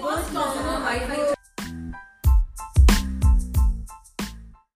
first customer Wi-Fi